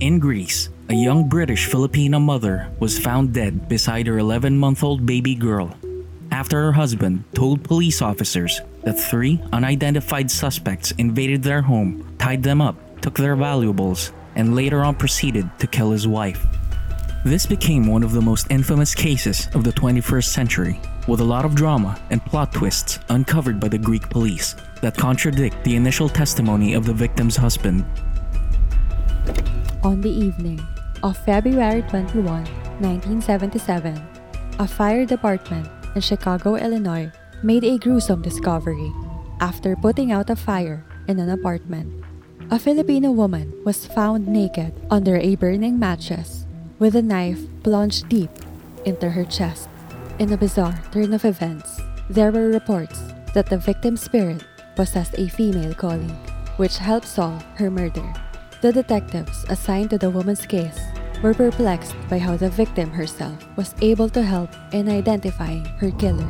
In Greece, a young British Filipino mother was found dead beside her 11 month old baby girl after her husband told police officers that three unidentified suspects invaded their home, tied them up, took their valuables, and later on proceeded to kill his wife. This became one of the most infamous cases of the 21st century, with a lot of drama and plot twists uncovered by the Greek police that contradict the initial testimony of the victim's husband. On the evening of February 21, 1977, a fire department in Chicago, Illinois made a gruesome discovery after putting out a fire in an apartment. A Filipino woman was found naked under a burning mattress with a knife plunged deep into her chest. In a bizarre turn of events, there were reports that the victim's spirit possessed a female colleague, which helped solve her murder. The detectives assigned to the woman's case were perplexed by how the victim herself was able to help in identifying her killer.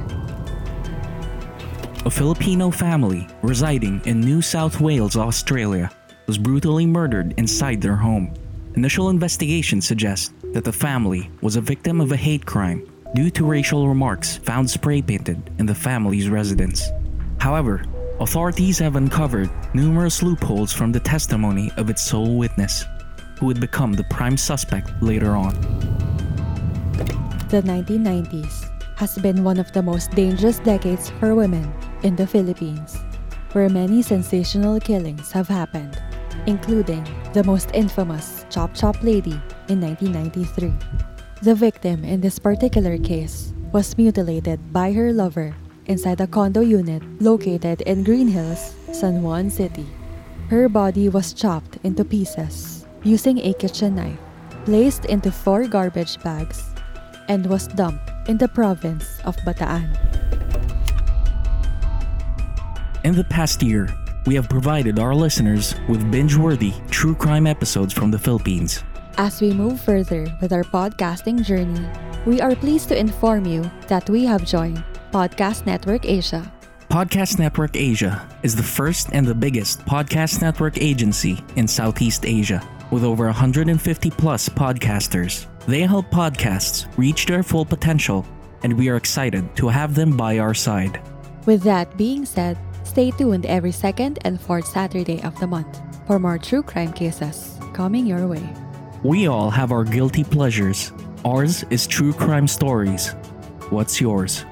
A Filipino family residing in New South Wales, Australia, was brutally murdered inside their home. Initial investigations suggest that the family was a victim of a hate crime due to racial remarks found spray painted in the family's residence. However, authorities have uncovered numerous loopholes from the testimony of its sole witness, who would become the prime suspect later on. The 1990s has been one of the most dangerous decades for women in the Philippines, where many sensational killings have happened, including the most infamous Chop Chop Lady in 1993. The victim in this particular case was mutilated by her lover inside a condo unit located in Green Hills, San Juan City. Her body was chopped into pieces using a kitchen knife, placed into four garbage bags, and was dumped in the province of Bataan. In the past year, we have provided our listeners with binge worthy true crime episodes from the Philippines. As we move further with our podcasting journey, we are pleased to inform you that we have joined Podcast Network Asia. Podcast Network Asia is the first and the biggest podcast network agency in Southeast Asia with over 150 plus podcasters. They help podcasts reach their full potential, and we are excited to have them by our side. With that being said, stay tuned every second and fourth Saturday of the month for more true crime cases coming your way. We all have our guilty pleasures. Ours is true crime stories. What's yours?